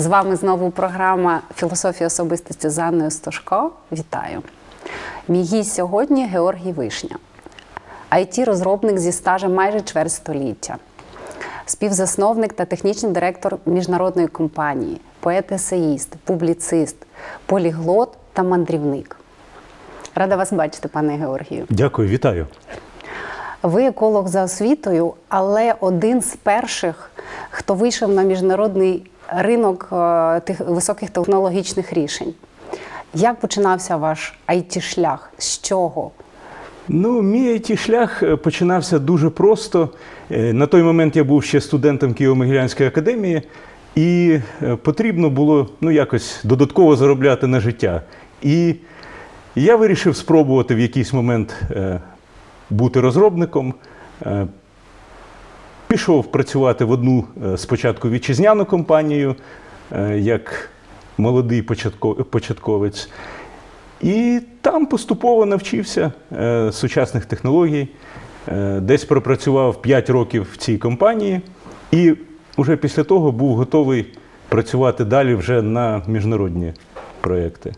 З вами знову програма Філософія особистості з Анною Стошко. Вітаю. Мій гість сьогодні Георгій Вишня, it розробник зі стажем майже чверть століття, співзасновник та технічний директор міжнародної компанії, поет-есеїст, публіцист, поліглот та мандрівник. Рада вас бачити, пане Георгію. Дякую, вітаю. Ви еколог за освітою, але один з перших, хто вийшов на міжнародний ринок е, тих високих технологічних рішень. Як починався ваш it шлях З чого? Ну, мій it шлях е, починався дуже просто. Е, На той момент я був ще студентом Києво-Могилянської академії, і потрібно було ну, якось додатково заробляти на життя. І я вирішив спробувати в якийсь момент бути розробником. Пішов працювати в одну е, спочатку вітчизняну компанію, е, як молодий початковець. І там поступово навчився е, сучасних технологій. Десь пропрацював 5 років в цій компанії, і вже після того був готовий працювати далі вже на міжнародні проекти.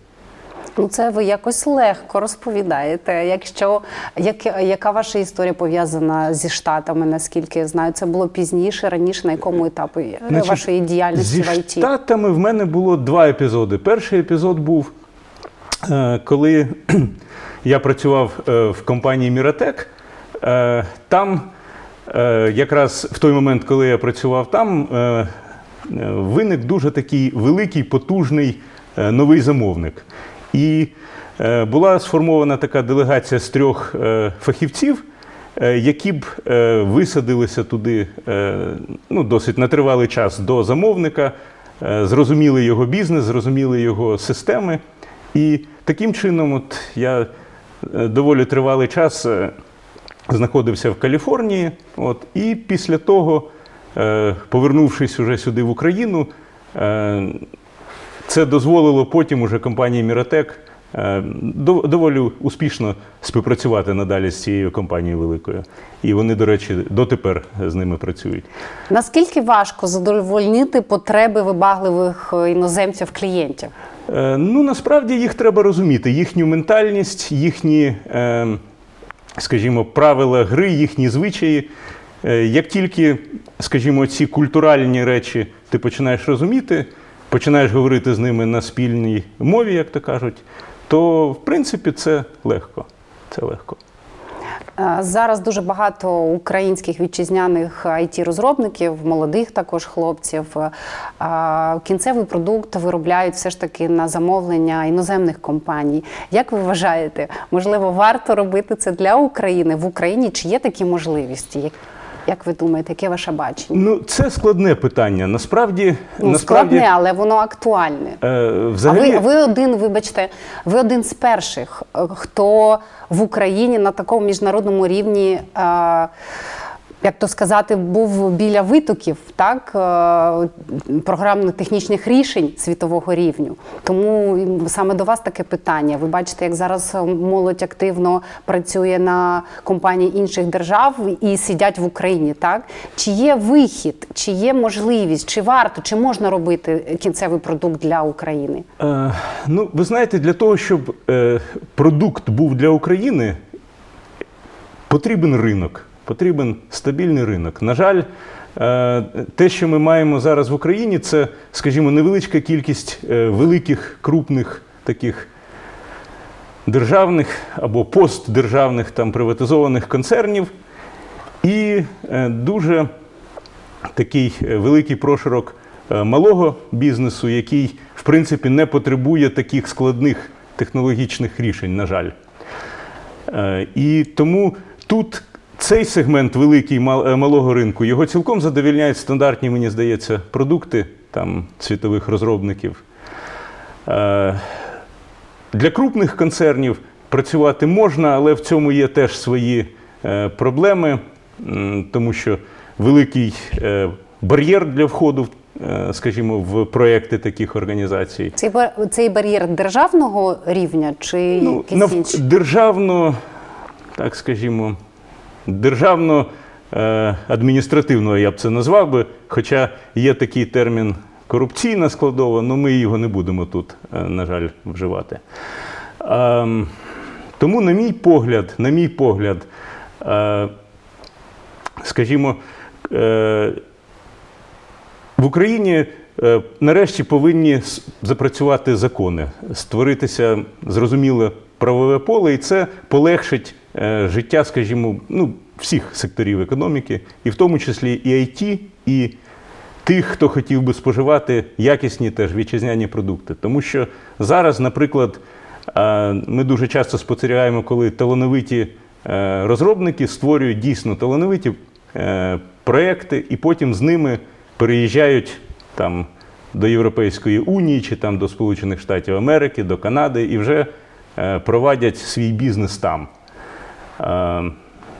Ну, це ви якось легко розповідаєте. Якщо як, яка ваша історія пов'язана зі штатами, наскільки я знаю, це було пізніше, раніше, на якому етапі е, Значить, вашої діяльності Зі в ІТ? Штатами в мене було два епізоди. Перший епізод був, е, коли я працював е, в компанії Міротек. Е, Там, е, якраз в той момент, коли я працював там, е, е, виник дуже такий великий, потужний е, новий замовник. І е, була сформована така делегація з трьох е, фахівців, е, які б висадилися туди ну, досить на тривалий час до замовника, зрозуміли його бізнес, зрозуміли його системи. І таким чином, от я доволі тривалий час знаходився в Каліфорнії. От, і після того, повернувшись уже сюди в Україну, це дозволило потім уже компанії Міротек е, доволі успішно співпрацювати надалі з цією компанією великою. І вони, до речі, дотепер з ними працюють. Наскільки важко задовольнити потреби вибагливих е, іноземців клієнтів? Е, Ну, насправді їх треба розуміти, їхню ментальність, їхні, скажімо, правила гри, їхні звичаї. Як тільки, скажімо, ці культуральні речі ти починаєш розуміти, починаєш говорити з ними на спільній мові, як то кажуть, то в принципі це легко. Це легко. Е, Зараз дуже багато українських вітчизняних it розробників молодих також хлопців. е, Кінцевий продукт виробляють все ж таки на замовлення іноземних компаній. Як ви вважаєте, можливо, варто робити це для України в Україні? Чи є такі можливості? Як- ви думаєте, яке ваше бачення? Ну, це складне питання. Насправді, Ну, насправді складне, але воно актуальне. е, А взагалі, ви, ви один, вибачте, ви один з перших, е, хто в Україні на такому міжнародному рівні, е, як то сказати, був біля витоків так, е, програмно-технічних рішень світового рівню. Тому саме до вас таке питання. Ви бачите, як зараз молодь активно працює на компанії інших держав і сидять в Україні. Так? Чи є вихід, чи є можливість, чи варто, чи можна робити кінцевий продукт для України? Е, ну, ви знаєте, для того, щоб е, продукт був для України, потрібен ринок, потрібен стабільний ринок. На жаль, е, те, що ми маємо зараз в Україні, це, скажімо, невеличка кількість е, великих, крупних таких державних або постдержавних там приватизованих концернів і е, дуже такий великий проширок малого бізнесу, який, в принципі, не потребує таких складних технологічних рішень, на жаль. І тому тут цей сегмент великий е, малого ринку його цілком задовільняють стандартні, мені здається, продукти там, світових розробників. Е, Для крупних концернів працювати можна, але в цьому є теж свої е, проблеми, тому що великий бар'єр для входу, скажімо, в проекти таких організацій. Цей цей бар'єр державного рівня чи Ну, якийсь нав- державно, так скажімо, державно е, адміністративного я б це назвав би, хоча є такий термін корупційна складова, але ми його не будемо тут, е, на жаль, вживати. Ем, Тому, на мій погляд, на мій погляд, е, скажімо, в Україні нарешті повинні запрацювати закони, створитися зрозуміле правове поле, і це полегшить життя, скажімо, ну, всіх секторів економіки, і в тому числі і IT, і тих, хто хотів би споживати якісні теж вітчизняні продукти. Тому що зараз, наприклад, е, ми дуже часто спостерігаємо, коли талановиті е, розробники створюють дійсно талановиті е, проекти, і потім з ними переїжджають там до Європейської Унії чи там до Сполучених Штатів Америки, до Канади і вже е, провадять свій бізнес там. Е,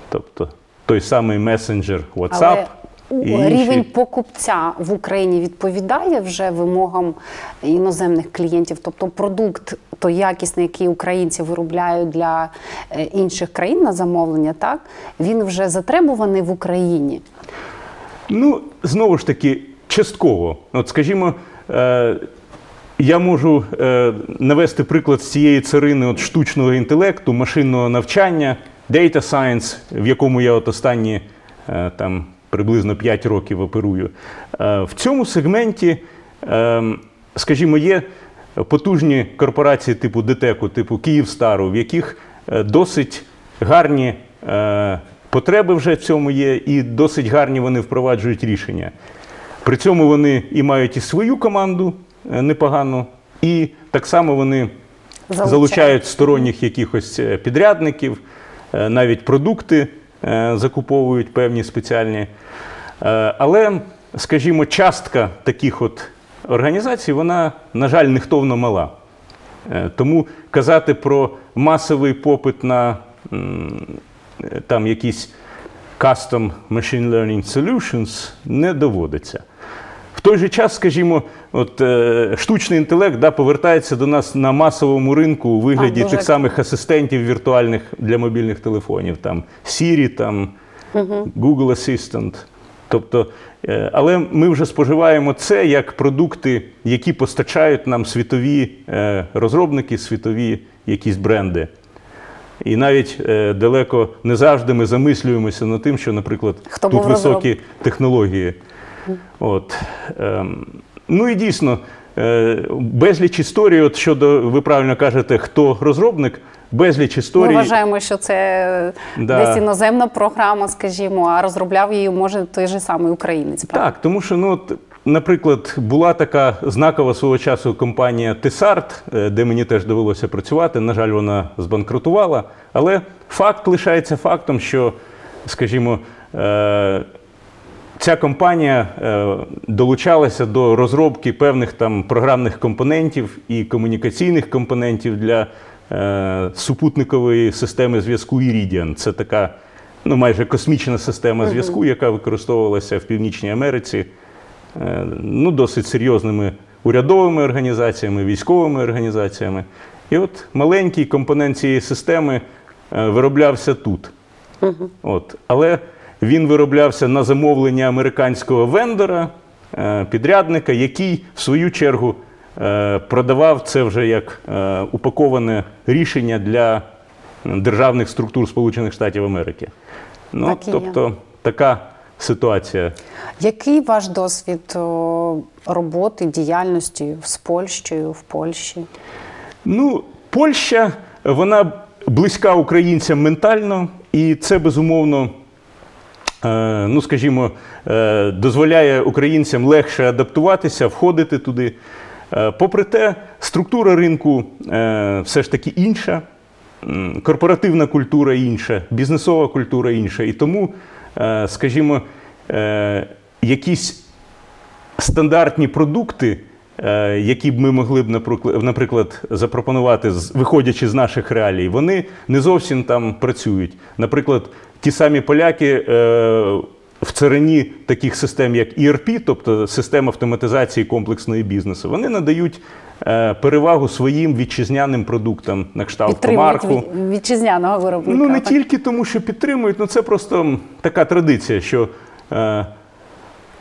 Тобто той самий месенджер WhatsApp. Але і інші. рівень покупця в Україні відповідає вже вимогам іноземних клієнтів. Тобто продукт той якісний, який українці виробляють для е, інших країн на замовлення, так він вже затребуваний в Україні. Ну, знову ж таки, частково. От, скажімо, е, я можу е, навести приклад з цієї царини от штучного інтелекту, машинного навчання, data science, в якому я от останні е, там, приблизно 5 років оперую. Е, в цьому сегменті, е, скажімо, є потужні корпорації типу ДТЕКу, типу Київстару, в яких досить гарні потреби вже в цьому є, і досить гарні вони впроваджують рішення. При цьому вони і мають і свою команду непогану, і так само вони Залучають. залучають сторонніх якихось підрядників, навіть продукти е, закуповують певні спеціальні. Е, Але, скажімо, частка таких от організацій, вона, на жаль, нехтовно мала. Е, Тому казати про масовий попит на е, там якісь custom machine learning solutions не доводиться. Той же час, скажімо, от, е, штучний інтелект да, повертається до нас на масовому ринку у вигляді дуже тих самих асистентів віртуальних для мобільних телефонів, там Siri, там Google Assistant. Тобто, е, але ми вже споживаємо це як продукти, які постачають нам світові е, розробники, світові якісь бренди. І навіть е, далеко не завжди ми замислюємося над тим, що, наприклад, Хто тут високі технології. От. Ем, ну і дійсно, е, безліч історій, от щодо, ви правильно кажете, хто розробник, безліч історій. Ми вважаємо, що це Да. десь іноземна програма, скажімо, а розробляв її може той же самий українець. правда? Так, тому що, ну, от, наприклад, була така знакова свого часу компанія Тесарт, е, де мені теж довелося працювати. На жаль, вона збанкрутувала. Але факт лишається фактом, що, скажімо, е, ця компанія е, долучалася до розробки певних там програмних компонентів і комунікаційних компонентів для е, супутникової системи зв'язку Iridian. Це така ну, майже космічна система зв'язку, яка використовувалася в Північній Америці е, ну, досить серйозними урядовими організаціями, військовими організаціями. І от маленький компонент цієї системи вироблявся тут. От. Але він вироблявся на замовлення американського вендора, е, підрядника, який в свою чергу е, продавав це вже як е, упаковане рішення для державних структур Сполучених Штатів Америки. Ну, Так є. тобто така ситуація. Який ваш досвід роботи, діяльності з Польщею в Польщі? Ну, Польща, вона близька українцям ментально, і це безумовно, ну скажімо, е, дозволяє українцям легше адаптуватися, входити туди. Е, Попри те, структура ринку е, все ж таки інша, корпоративна культура інша, бізнесова культура інша. І тому, е, скажімо, е, якісь стандартні продукти, е, які б ми могли б, наприклад, запропонувати, виходячи з наших реалій, вони не зовсім там працюють. Наприклад, ті самі поляки е, в царині таких систем, як ERP, тобто система автоматизації комплексної бізнесу, вони надають е, перевагу своїм вітчизняним продуктам на кшталт комарку. вітчизняного виробника. Ну не так? тільки тому, що підтримують, ну це просто така традиція, що е,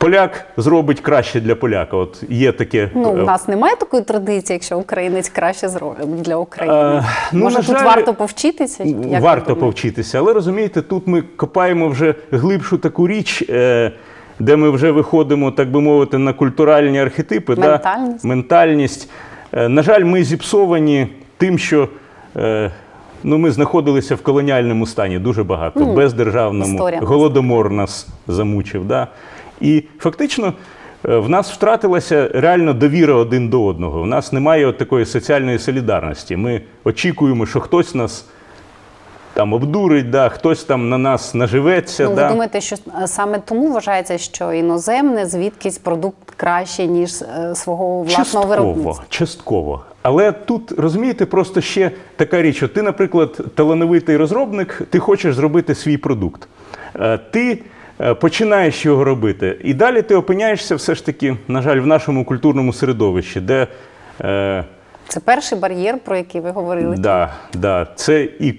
поляк зробить краще для поляка. От є таке. Ну, у е, нас немає такої традиції, якщо українець краще зробить для України. Е, ну, Може, тут жаль, варто повчитися? Як Варто повчитися, але розумієте, тут ми копаємо вже глибшу таку річ, е, де ми вже виходимо, так би мовити, на культуральні архетипи, Ментальність. Да? ментальність. Е, На жаль, ми зіпсовані тим, що ну, ми знаходилися в колоніальному стані дуже багато, Ну, бездержавному. історія. Голодомор нас замучив. Да? І фактично. е, В нас втратилася реально довіра один до одного. У нас немає от такої соціальної солідарності. Ми очікуємо, що хтось нас там обдурить, да, хтось там на нас наживеться. Ну, да. ви думаєте, що е, саме тому вважається, що іноземне звідкись продукт краще, ніж е, свого власного частково, виробництва? частково. Але тут розумієте, просто ще така річ: от ти, наприклад, талановитий розробник, ти хочеш зробити свій продукт. Ти починаєш його робити, і далі ти опиняєшся все ж таки, на жаль, в нашому культурному середовищі, де е, Це перший бар'єр, про який ви говорили. Да, да. Це і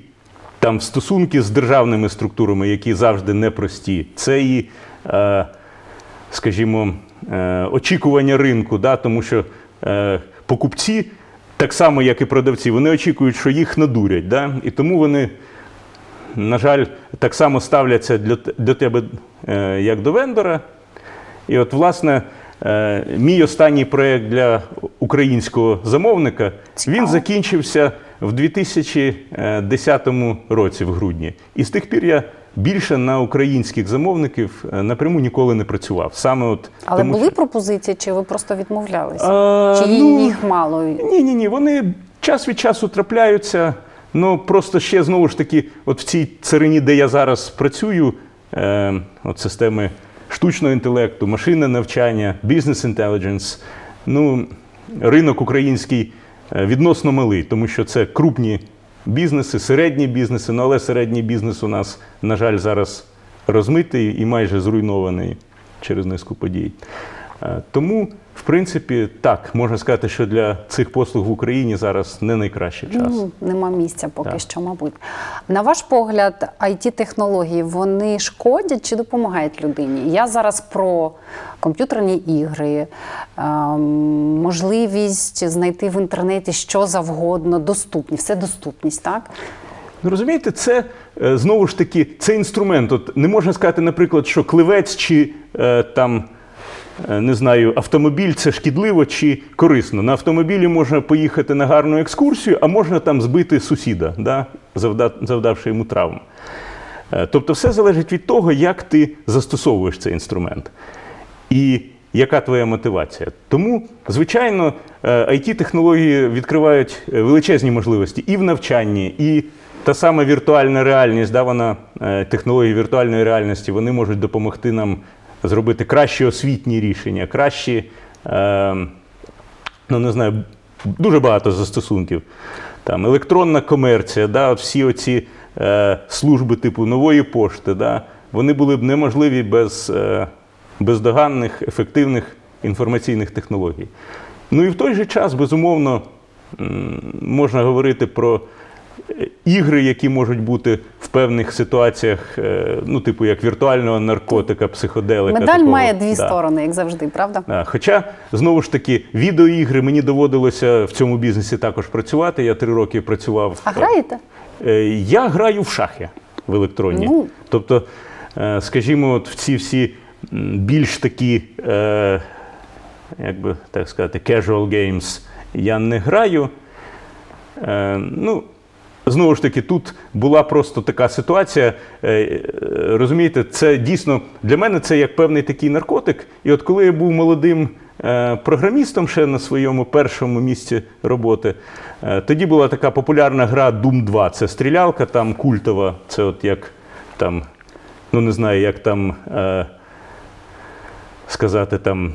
там стосунки з державними структурами, які завжди непрості. Це і, е, скажімо, е, очікування ринку, да, тому що е, покупці, так само як і продавці, вони очікують, що їх надурять. Да, і тому вони. На жаль, так само ставляться для, до тебе е, як до вендора. І от, власне, е, мій останній проєкт для українського замовника Цікаво. він закінчився в 2010 році, в грудні. І з тих пір я більше на українських замовників е, напряму ніколи не працював. Саме от Але тому, були що- пропозиції, чи ви просто відмовлялися? А, чи ну, їх мало? ні, ні, ні. Вони час від часу трапляються. Ну просто ще знову ж таки, от в цій царині, де я зараз працюю, е, от системи штучного інтелекту, машинне навчання, бізнес інтелідженс. Ну, ринок український е, відносно малий, тому що це крупні бізнеси, середні бізнеси. Ну але середній бізнес у нас, на жаль, зараз розмитий і майже зруйнований через низку подій. Е, Тому, в принципі, так, можна сказати, що для цих послуг в Україні зараз не найкращий час. Ну, нема місця поки Так. що, мабуть. На ваш погляд, it технології вони шкодять чи допомагають людині? Я зараз про комп'ютерні ігри, ем, можливість знайти в інтернеті що завгодно, доступність, все доступність, так? Ну, розумієте, це е, знову ж таки це інструмент. От не можна сказати, наприклад, що кливець чи е, там. Е, Не знаю, автомобіль це шкідливо чи корисно. На автомобілі можна поїхати на гарну екскурсію, а можна там збити сусіда, да? завдавши йому травм. Е, Тобто, все залежить від того, як ти застосовуєш цей інструмент і яка твоя мотивація. Тому, звичайно, it технології відкривають е, величезні можливості і в навчанні, і та сама віртуальна реальність, да, вона, е, технології віртуальної реальності, вони можуть допомогти нам зробити кращі освітні рішення, кращі, е, ну не знаю, дуже багато застосунків. Там електронна комерція, да, от всі оці е, служби типу нової пошти, да, вони були б неможливі без е, бездоганних, ефективних інформаційних технологій. Ну і в той же час, безумовно, можна говорити про ігри, які можуть бути в певних ситуаціях, е, ну, типу як віртуального наркотика, психоделика. Медаль такого. має дві Да. сторони, як завжди, правда? А, Хоча, знову ж таки, відеоігри мені доводилося в цьому бізнесі також працювати. Я три роки працював. А граєте? Е, Я граю в шахи в електронні. Ну. Тобто, е, скажімо, от в ці всі більш такі, е, як би так сказати, casual games я не граю. Е, Ну, Знову ж таки, тут була просто така ситуація. е, Розумієте, це дійсно для мене це як певний такий наркотик. І от коли я був молодим е, програмістом ще на своєму першому місці роботи, е, тоді була така популярна гра Doom 2. Це стрілялка, там культова. Це от як там, ну не знаю, як там сказати там.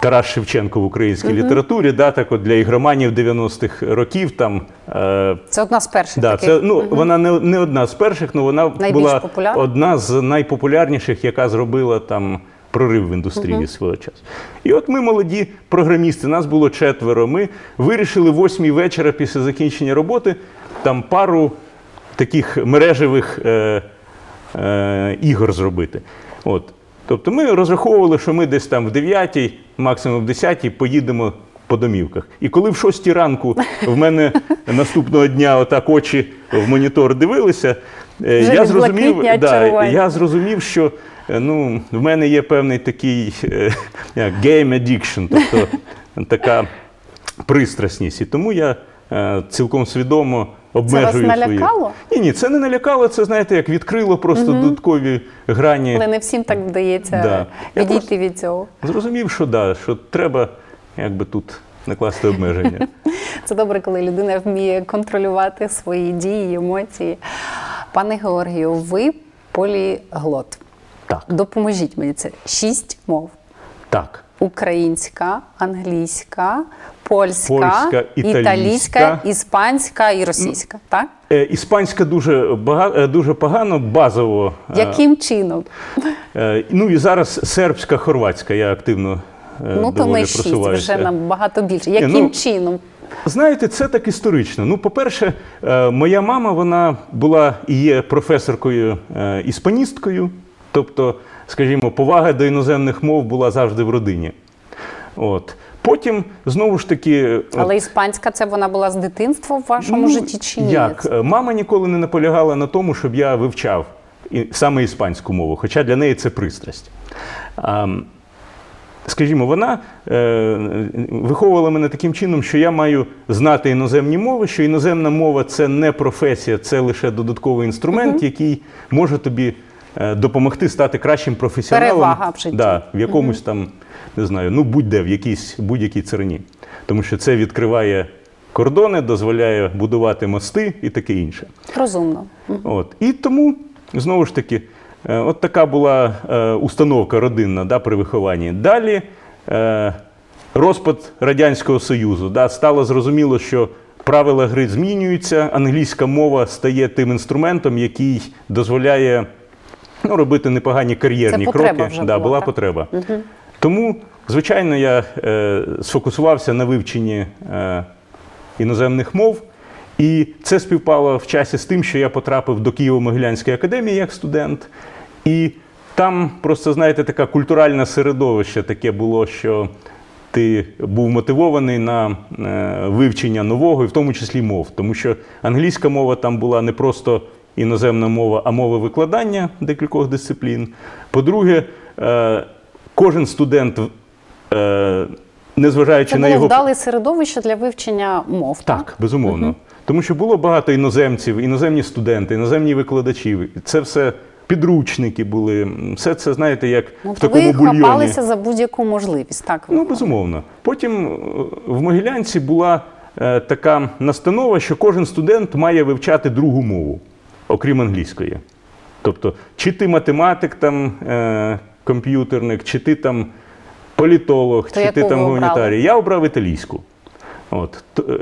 Тарас Шевченко в українській літературі, да, так от для ігроманів 90-х років там е, Це одна з перших Да, таких. це ну вона не, не одна з перших, але вона Найбільш була популярна? одна з найпопулярніших, яка зробила там прорив в індустрії свого часу. І от ми молоді програмісти, нас було четверо. Ми вирішили в восьмій вечора після закінчення роботи там пару таких мережевих е, е, ігор зробити. От. Тобто ми розраховували, що ми десь там в 9, максимум в 10 поїдемо по домівках. І коли в 6 ранку в мене наступного дня отак очі в монітор дивилися, е, Вже я зрозумів, да, я зрозумів, що е, ну, в мене є певний такий е, як game addiction, тобто така пристрасність. І тому я цілком свідомо обмежую вас свої. налякало? Ні, ні, це не налякало, це знаєте, як відкрило просто додаткові грані. Але не всім так вдається Да. Відійти просто- від цього. Зрозумів, що да, що треба якби тут накласти обмеження. Це добре, коли людина вміє контролювати свої дії, емоції. Пане Георгію, ви поліглот. Так, Допоможіть мені це шість мов: так. Українська, англійська, польська, Польська, італійська. італійська, іспанська і російська. Так? Е, іспанська дуже бага, е, дуже погано, базово. е, Яким чином? е, ну і зараз сербська, хорватська. Я активно е, ну, то не шість, вже набагато більше. Яким ну, чином? Знаєте, це так історично. Ну, по-перше, моя мама вона була і є професоркою іспаністкою, тобто, скажімо, повага до іноземних мов була завжди в родині. От. Потім, знову ж таки, Але іспанська це вона була з дитинства в вашому ну, житті чи ні? Як? Мама ніколи не наполягала на тому, щоб я вивчав саме іспанську мову, хоча для неї це пристрасть. А, Скажімо, вона е, виховувала мене таким чином, що я маю знати іноземні мови, що іноземна мова це не професія, це лише додатковий інструмент, який може тобі допомогти стати кращим професіоналом Перевага в житті. Да, в якомусь там, не знаю, ну будь-де, в якійсь будь-якій царині. Тому що це відкриває кордони, дозволяє будувати мости і таке інше. Розумно. От. І тому, знову ж таки, е, от така була е, установка родинна да, при вихованні. Далі е, розпад Радянського Союзу. Да, стало зрозуміло, що правила гри змінюються, англійська мова стає тим інструментом, який дозволяє ну, робити непогані кар'єрні Це кроки. вже да, була, була так? потреба. Тому, звичайно, я е, сфокусувався на вивченні е, іноземних мов. І це співпало в часі з тим, що я потрапив до Києво-Могилянської академії як студент. І там просто, знаєте, таке культуральне середовище таке було, що ти був мотивований на е, вивчення нового, і в тому числі мов. Тому що англійська мова там була не просто іноземна мова, а мова викладання декількох дисциплін. По-друге, е, кожен студент, е, незважаючи Це на його вдале середовище для вивчення мов. Так. так, безумовно. Тому що було багато іноземців, іноземні студенти, іноземні викладачі. Це все підручники були. Все це, знаєте, як Ну, в такому ви бульйоні. хапалися за будь-яку можливість. Так, Ну, безумовно. Потім е, в Могилянці була е, така настанова, що кожен студент має вивчати другу мову, окрім англійської. Тобто, чи ти математик, там, е, комп'ютерник, чи ти там політолог, То чи ти там гуманітарій. Я обрав італійську. От. Е,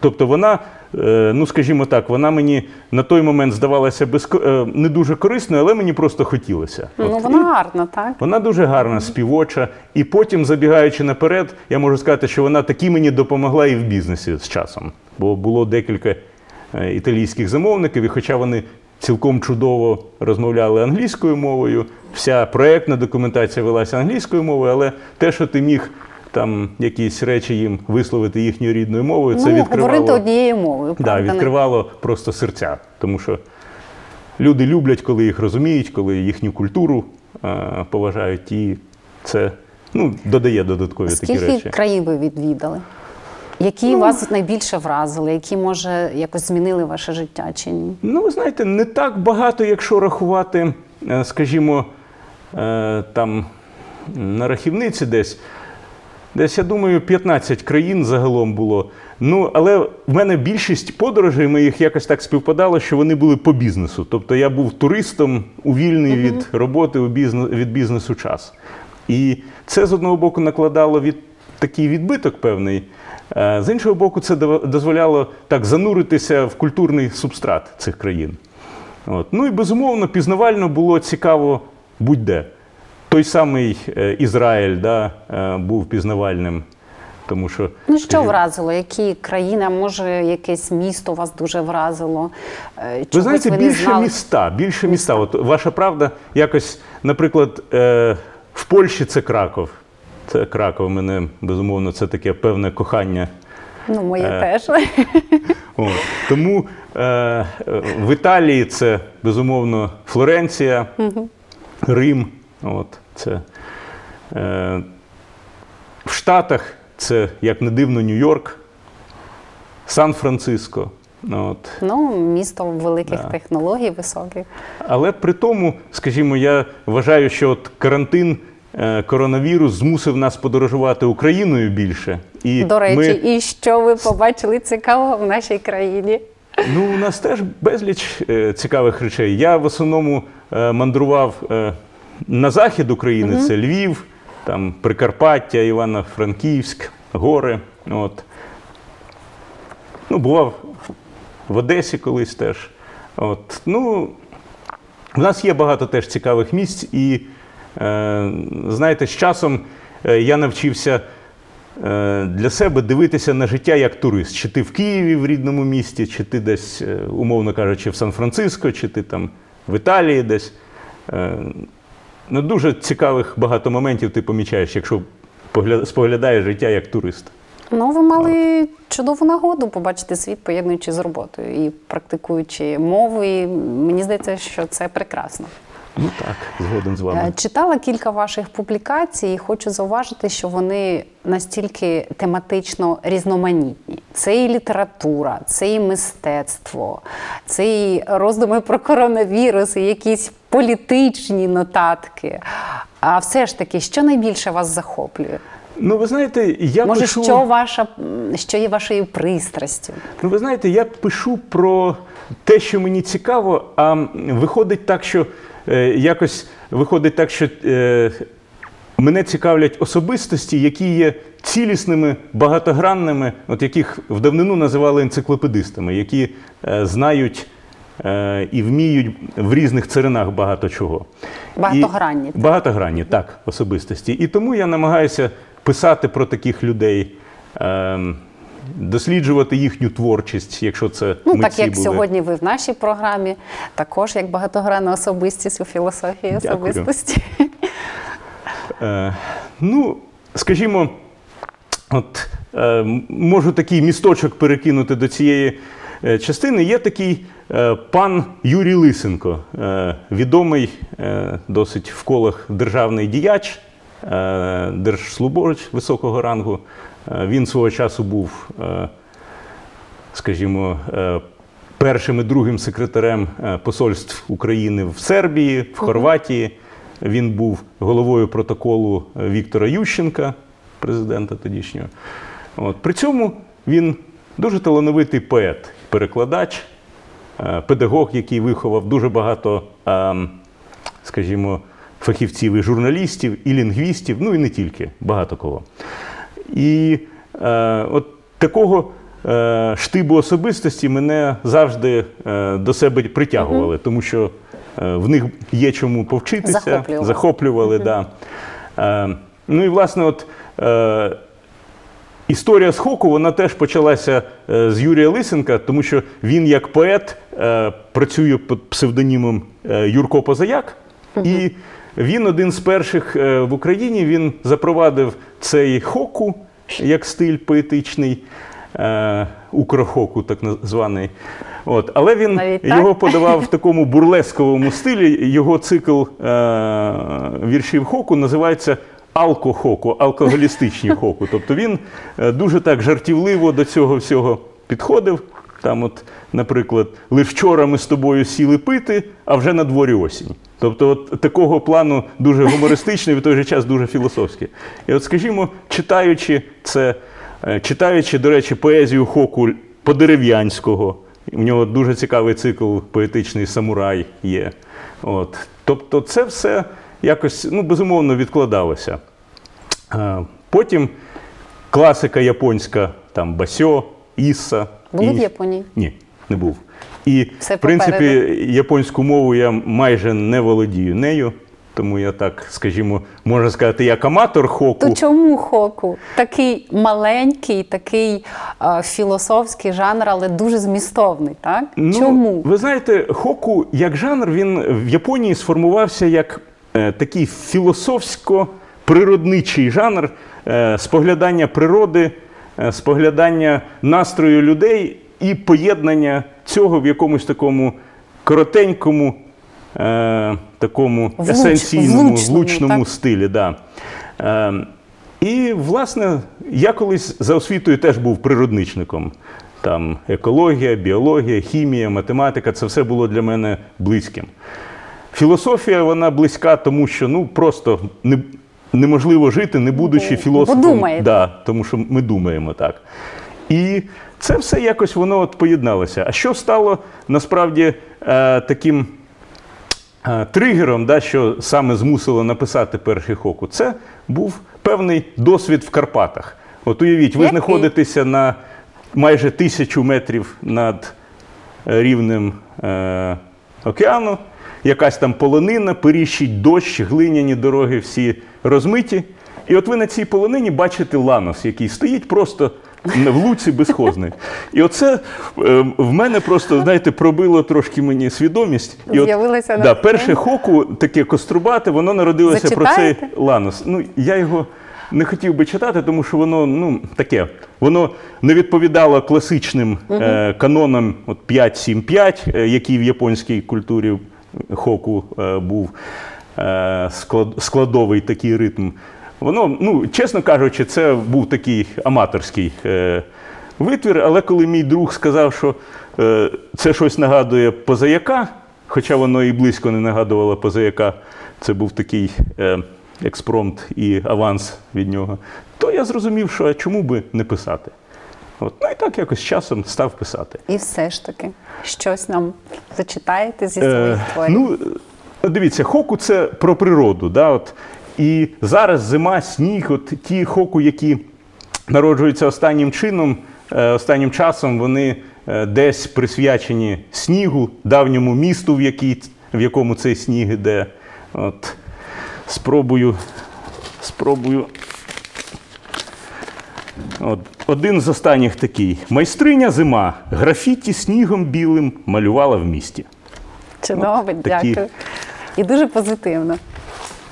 Тобто вона, е, ну скажімо так, вона мені на той момент здавалася безко... е, не дуже корисною, але мені просто хотілося. ну От. вона І- гарна, так. вона дуже гарна, співоча. І потім, забігаючи наперед, я можу сказати, що вона таки мені допомогла і в бізнесі з часом. Бо було декілька італійських замовників, і хоча вони цілком чудово розмовляли англійською мовою, вся проектна документація велася англійською мовою, але те, що ти міг там якісь речі їм висловити їхньою рідною мовою, це ну, відкривало. говорити однією мовою. Да, відкривало просто серця. Тому що люди люблять, коли їх розуміють, коли їхню культуру е, поважають, і це ну, додає додаткові такі Скільки речі. країн ви відвідали? Які Ну. вас найбільше вразили, які, може, якось змінили ваше життя чи ні? Ну, ви знаєте, не так багато, якщо рахувати, е, скажімо, е, там на рахівниці десь. Десь, я думаю, 15 країн загалом було. Ну, але в мене більшість подорожей моїх якось так співпадало, що вони були по бізнесу. Тобто я був туристом у вільний від роботи у бізнес, від бізнесу час. І це з одного боку накладало від такий відбиток певний. Е, З іншого боку, це дозволяло так зануритися в культурний субстрат цих країн. От. Ну і безумовно, пізнавально було цікаво будь-де. Той самий е, Ізраїль да, е, був пізнавальним. Тому що Ну, що скажімо, вразило? Які країни, а може якесь місто вас дуже вразило? Е, Ви чогось знаєте, не більше знали? міста, більше міста. От ваша правда, якось, наприклад, в Польщі це Краков. Це Краков. Мене безумовно це таке певне кохання. Ну, моє Е, теж. От. Тому е, в Італії це безумовно Флоренція, Рим. От, це, е, в Штатах це, як не дивно, Нью-Йорк, Сан-Франциско. От. Ну, місто великих Да. технологій, високих. Але при тому, скажімо, я вважаю, що от карантин, коронавірус змусив нас подорожувати Україною більше. І До речі, ми, і що ви побачили цікавого в нашій країні? ну, у нас теж безліч е, цікавих речей. Я в основному е, мандрував е, на захід України, це Львів, там Прикарпаття, Івано-Франківськ, гори. От. Ну, бував в Одесі колись теж. От. Ну, у нас є багато теж цікавих місць, і е, знаєте, з часом е, я навчився е, для себе дивитися на життя як турист. Чи ти в Києві в рідному місті, чи ти десь, е, умовно кажучи, в Сан-Франциско, чи ти там в Італії десь. Е, ну, дуже цікавих багато моментів ти помічаєш, якщо споглядаєш життя як турист. Ну, ви мали чудову нагоду побачити світ, поєднуючи з роботою і практикуючи мову. І мені здається, що це прекрасно. Ну так, згоден з Е, вами. Читала кілька ваших публікацій і хочу зауважити, що вони настільки тематично різноманітні. Це і література, це і мистецтво, це і роздуми про коронавірус, і якісь політичні нотатки. А все ж таки, що найбільше вас захоплює? Ну, ви знаєте, я Може, пишу... що ваша що є вашою пристрастю? Ну, ви знаєте, я пишу про те, що мені цікаво, а виходить так, що е, якось виходить так, що е, мене цікавлять особистості, які є цілісними, багатогранними, от яких в давнину називали енциклопедистами, які е, знають. е, І вміють в різних царинах багато чого. Багатогранні, І, так. багатогранні, так, особистості. І тому я намагаюся писати про таких людей, ем, досліджувати їхню творчість, якщо це Ну, митці так як були. сьогодні ви в нашій програмі, також як багатогранна особистість у філософії Дякую. особистості. Е, ну, скажімо, от е, можу такий місточок перекинути до цієї е, частини. Є такий е, пан Юрій Лисенко, е, відомий е, досить в колах державний діяч, е, держслужбовець високого рангу. Е, він свого часу був. Е, скажімо, е, першим і другим секретарем посольств України в Сербії, в Хорватії. Він був головою протоколу Віктора Ющенка, президента тодішнього. От. При цьому він дуже талановитий поет, перекладач, педагог, який виховав дуже багато, скажімо, фахівців і журналістів, і лінгвістів, ну і не тільки, багато кого. І е, от такого е, штибу особистості мене завжди е, до себе притягували, тому що е, в них є чому повчитися, Захоплювали. захоплювали да. Е, ну і власне, от. Е, Історія з Хоку вона теж почалася е, з Юрія Лисенка, тому що він, як поет, е, працює під псевдонімом е, Юрко Позаяк, і він один з перших е, в Україні він запровадив цей хоку як стиль поетичний, е, укрохоку, так званий. От. Але він Навіть так? його подавав в такому бурлесковому стилі. Його цикл е, віршів хоку називається алкохоку, алкоголістичні хоку. Тобто він дуже так жартівливо до цього всього підходив. Там, от, наприклад, лише вчора ми з тобою сіли пити, а вже на дворі осінь. Тобто, от такого плану дуже гумористичний, в той же час дуже філософський. І от, скажімо, читаючи це, е, читаючи, до речі, поезію Хоку Подерев'янського, у нього дуже цікавий цикл поетичний самурай є. От. Тобто, це все якось ну, безумовно відкладалося. Е, Потім класика японська, там Басьо, Ісса. Були в Японії? Ні, не був. І, Все в принципі, попереду. японську мову я майже не володію нею. Тому я так, скажімо, можна сказати, як аматор хоку. То чому хоку? Такий маленький, такий е, філософський жанр, але дуже змістовний, так? чому? Ну, Ви знаєте, хоку як жанр він в Японії сформувався як е, такий філософсько-природничий жанр е, споглядання природи, споглядання настрою людей і поєднання цього в якомусь такому коротенькому, е, такому Влуч- есенційному, влучному, влучному стилі. Да. Е, і, власне, я колись за освітою теж був природничником. Там екологія, біологія, хімія, математика це все було для мене близьким. Філософія вона близька, тому що ну просто не, неможливо жити, не будучи філософом. бо. Да, тому що ми думаємо так. І це все якось воно от поєдналося. А що стало насправді е, таким е, тригером, да, що саме змусило написати перший хоку, це був певний досвід в Карпатах. От уявіть, ви знаходитеся на майже тисячу метрів над е, рівнем е, океану, якась там полонина, періщить дощ, глиняні дороги всі розмиті. І от ви на цій полонині бачите ланос, який стоїть просто в луці безхозний. І оце е, в мене просто, знаєте, пробило трошки мені свідомість. І от, З'явилося да, натхнення. перше хоку, таке кострубате, воно народилося про цей ланос. Ну, я його не хотів би читати, тому що воно ну, таке. Воно не відповідало класичним е, канонам от 5-7-5, е, який в японській культурі хоку е, був е, складовий такий ритм. Воно, ну, чесно кажучи, це був такий аматорський е, витвір, але коли мій друг сказав, що це щось нагадує позаяка, хоча воно і близько не нагадувало позаяка, це був такий експромт і аванс від нього, то я зрозумів, що чому би не писати. От, ну і так якось з часом став писати. І все ж таки, щось нам зачитаєте зі Е, своїх творів. ну, е, дивіться, хоку це про природу. Да, от. І зараз зима, сніг, от ті хоку, які народжуються останнім чином, е, останнім часом, вони е, десь присвячені снігу, давньому місту, в, якій, в якому цей сніг іде. От. Спробую, спробую. От, один з останніх такий. Майстриня зима. Графіті снігом білим малювала в місті. Чудово, такі. дякую. І дуже позитивно.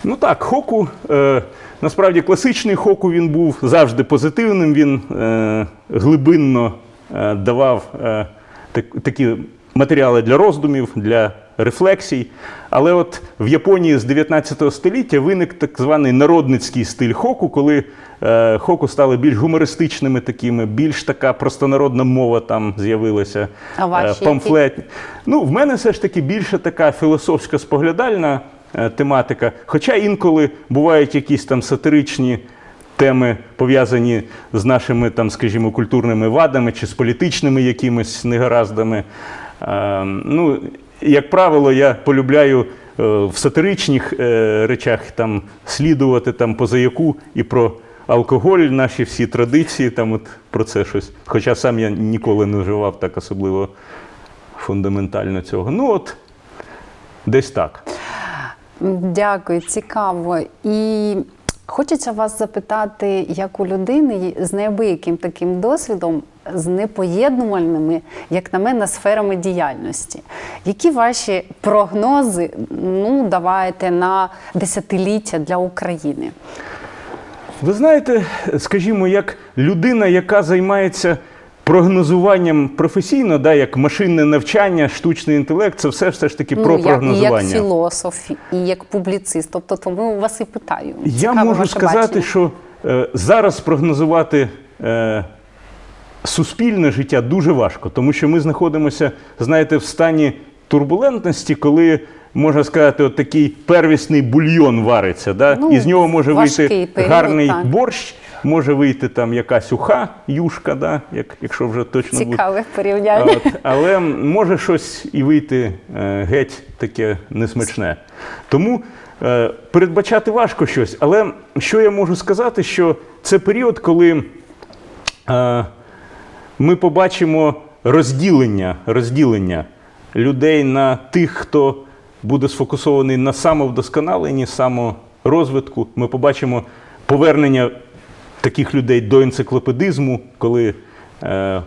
Ну так, хоку. Е, насправді класичний хоку він був завжди позитивним. Він е, глибинно е, давав е, так, такі матеріали для роздумів, для рефлексій. Але от в Японії з 19 століття виник так званий народницький стиль хоку, коли е, хоку стали більш гумористичними такими, більш така простонародна мова там з'явилася. А ваші які? памфлет. Ну, в мене все ж таки більше така філософська споглядальна е, тематика. Хоча інколи бувають якісь там сатиричні теми, пов'язані з нашими, там, скажімо, культурними вадами чи з політичними якимись негараздами. Е, ну, як правило, я полюбляю е, в сатиричних е, речах там, слідувати там, по заяку і про алкоголь, наші всі традиції, там, от, про це щось. Хоча сам я ніколи не вживав так особливо фундаментально цього. Ну от, десь так. Дякую, цікаво. І хочеться вас запитати, як у людини з неабияким таким досвідом, з непоєднувальними, як на мене, сферами діяльності. Які ваші прогнози ну, даваєте на десятиліття для України? Ви знаєте, скажімо, як людина, яка займається прогнозуванням професійно, да, як машинне навчання, штучний інтелект, це все все ж таки про ну, як, і як філософ, і як публіцист. Тобто, тому вас і питаю. Я можу сказати, бачення. що е, зараз прогнозувати е, суспільне життя дуже важко, тому що ми знаходимося, знаєте, в стані турбулентності, коли. Можна сказати, от такий первісний бульйон вариться. Да? Ну, і з нього може вийти період, гарний так. борщ, може вийти там якась уха, юшка, да? як, якщо вже точно буде. Цікаве порівняння. От, але може щось і вийти е, геть таке несмачне. Тому е, передбачати важко щось. Але що я можу сказати, що це період, коли е, ми побачимо розділення, розділення людей на тих, хто буде сфокусований на самовдосконаленні, саморозвитку. Ми побачимо повернення таких людей до енциклопедизму, коли е,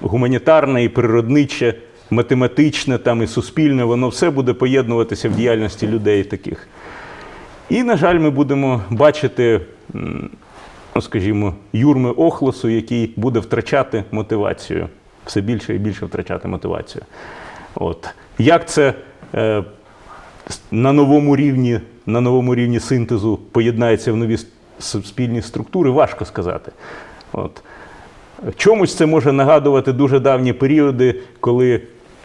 гуманітарне і природниче, математичне там, і суспільне, воно все буде поєднуватися в діяльності людей таких. І, на жаль, ми будемо бачити, ну, скажімо, юрми охлосу, який буде втрачати мотивацію, все більше і більше втрачати мотивацію. От. Як це е, на новому рівні, на новому рівні синтезу поєднається в нові с- суспільні структури, важко сказати. От. Чомусь це може нагадувати дуже давні періоди, коли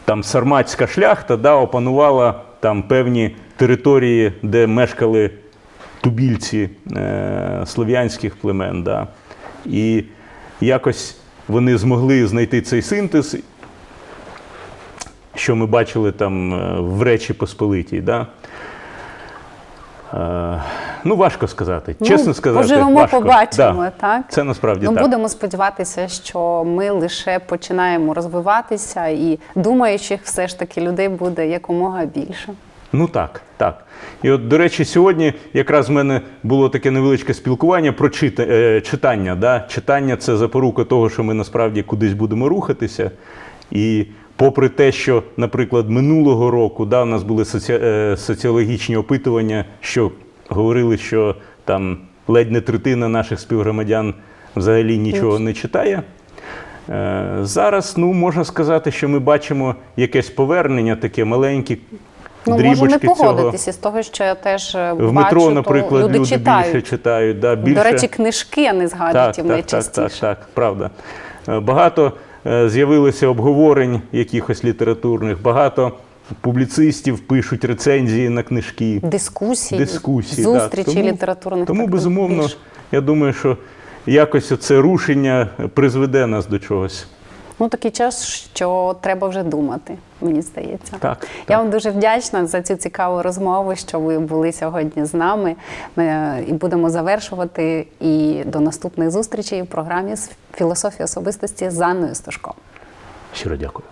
там сарматська шляхта да, опанувала там певні території, де мешкали тубільці е, слов'янських племен. Да. І якось вони змогли знайти цей синтез, що ми бачили там е, в Речі Посполитій. Да. Е, ну, важко сказати. Чесно ну, сказати, поживемо, важко. побачимо, Да. так? Це насправді Ну, так. будемо сподіватися, що ми лише починаємо розвиватися, і думаючих все ж таки людей буде якомога більше. Ну так, так. І от, до речі, сьогодні якраз в мене було таке невеличке спілкування про чита, е, читання. Да? Читання це запорука того, що ми насправді кудись будемо рухатися. І попри те, що, наприклад, минулого року да, у нас були соці... е, соціологічні опитування, що говорили, що там ледь не третина наших співгромадян взагалі нічого не читає. Е, Зараз ну, можна сказати, що ми бачимо якесь повернення, таке маленьке. Ну, можу не погодитися з того, що я теж е, В метро, то наприклад, люди, люди, читають. більше читають. Да, більше... До речі, книжки, не так, згадують так, найчастіше. так, так, так, правда. Багато з'явилося обговорень якихось літературних, багато публіцистів пишуть рецензії на книжки. Дискусії, Дискусії, зустрічі так. Тому- літературних. Тому, безумовно, більше. я думаю, що якось це рушення призведе нас до чогось. Ну, такий час, що треба вже думати, мені здається. Так, Я вам дуже вдячна за цю цікаву розмову, що ви були сьогодні з нами. Ми і будемо завершувати. І до наступних зустрічей в програмі з філософії особистості з Анною Сташко. Щиро дякую.